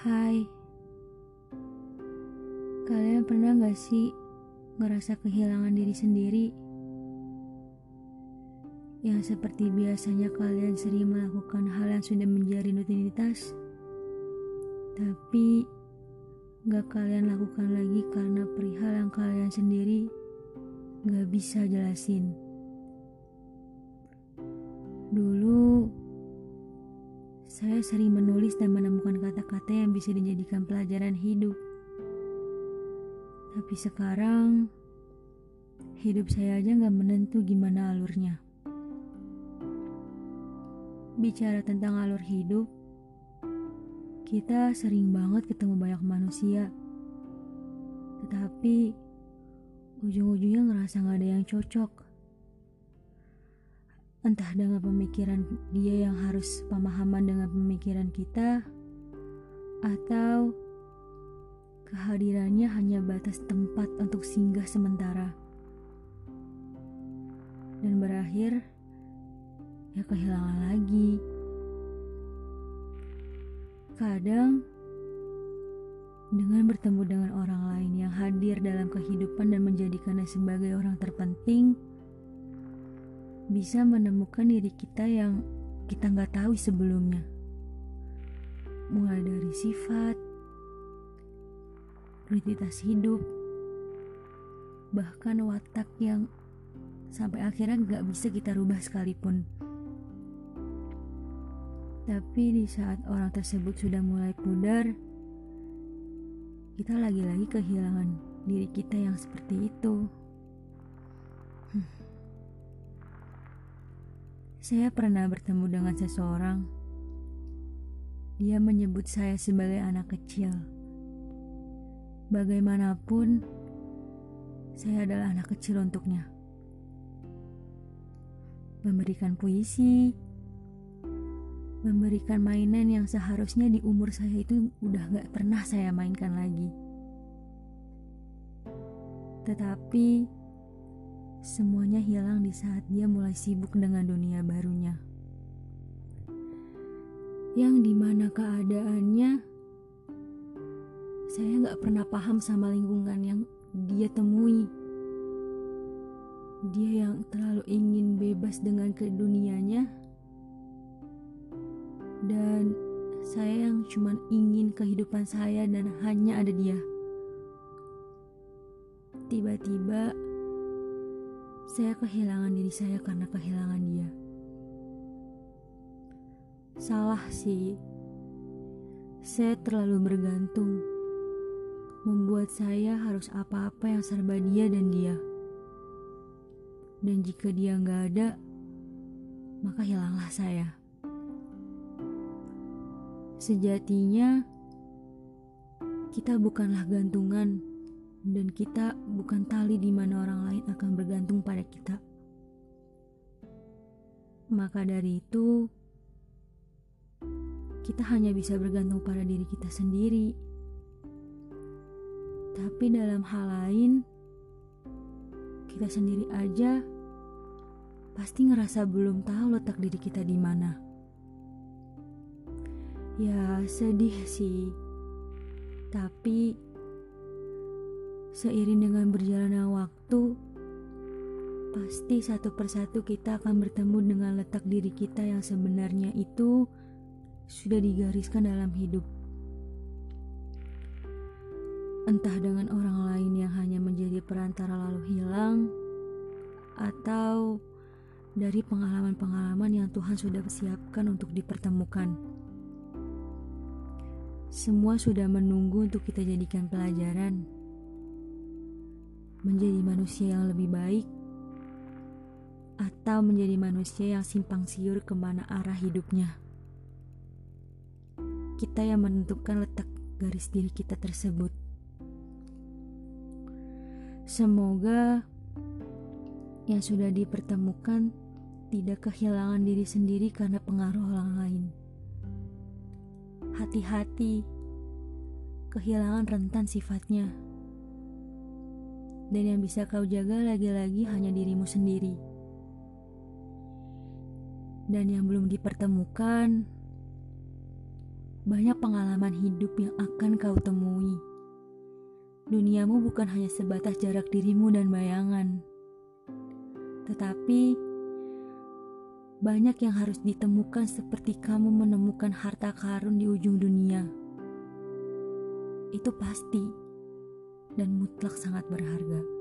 Hai, kalian pernah gak sih ngerasa kehilangan diri sendiri? Yang seperti biasanya kalian sering melakukan hal yang sudah menjadi rutinitas, tapi gak kalian lakukan lagi karena perihal yang kalian sendiri gak bisa jelasin. Saya sering menulis dan menemukan kata-kata yang bisa dijadikan pelajaran hidup. Tapi sekarang, hidup saya aja gak menentu gimana alurnya. Bicara tentang alur hidup, kita sering banget ketemu banyak manusia. Tetapi, ujung-ujungnya ngerasa gak ada yang cocok. Entah dengan pemikiran dia yang harus pemahaman dengan pemikiran kita, atau kehadirannya hanya batas tempat untuk singgah sementara. Dan berakhir, ya kehilangan lagi. Kadang, dengan bertemu dengan orang lain yang hadir dalam kehidupan dan menjadikannya sebagai orang terpenting, bisa menemukan diri kita yang kita nggak tahu sebelumnya. Mulai dari sifat, rutinitas hidup, bahkan watak yang sampai akhirnya nggak bisa kita rubah sekalipun. Tapi di saat orang tersebut sudah mulai pudar, kita lagi-lagi kehilangan diri kita yang seperti itu. Saya pernah bertemu dengan seseorang. Dia menyebut saya sebagai anak kecil. Bagaimanapun, saya adalah anak kecil untuknya. Memberikan puisi, memberikan mainan yang seharusnya di umur saya itu udah gak pernah saya mainkan lagi. Tetapi semuanya hilang di saat dia mulai sibuk dengan dunia barunya. Yang di mana keadaannya saya gak pernah paham sama lingkungan yang dia temui. Dia yang terlalu ingin bebas dengan kedunianya dan saya yang cuma ingin kehidupan saya dan hanya ada dia. Tiba-tiba saya kehilangan diri saya karena kehilangan dia. Salah sih. Saya terlalu bergantung. Membuat saya harus apa-apa yang serba dia dan dia. Dan jika dia nggak ada, maka hilanglah saya. Sejatinya, kita bukanlah gantungan, dan kita bukan tali di mana orang lain akan bergantung pada kita. Maka dari itu, kita hanya bisa bergantung pada diri kita sendiri. Tapi dalam hal lain, kita sendiri aja pasti ngerasa belum tahu letak diri kita di mana. Ya sedih sih. Tapi seiring dengan berjalannya waktu, pasti satu persatu kita akan bertemu dengan letak diri kita yang sebenarnya itu sudah digariskan dalam hidup. Entah dengan orang lain yang hanya menjadi perantara lalu hilang, atau dari pengalaman-pengalaman yang Tuhan sudah siapkan untuk dipertemukan. Semua sudah menunggu untuk kita jadikan pelajaran. Menjadi manusia yang lebih baik atau menjadi manusia yang simpang siur ke mana arah hidupnya. Kita yang menentukan letak garis diri kita tersebut. Semoga yang sudah dipertemukan tidak kehilangan diri sendiri karena pengaruh orang lain. Hati-hati, kehilangan rentan sifatnya. Dan yang bisa kau jaga lagi-lagi hanya dirimu sendiri. Dan yang belum dipertemukan, banyak pengalaman hidup yang akan kau temui. Duniamu bukan hanya sebatas jarak dirimu dan bayangan, tetapi banyak yang harus ditemukan seperti kamu menemukan harta karun di ujung dunia. Itu pasti dan mutlak sangat berharga.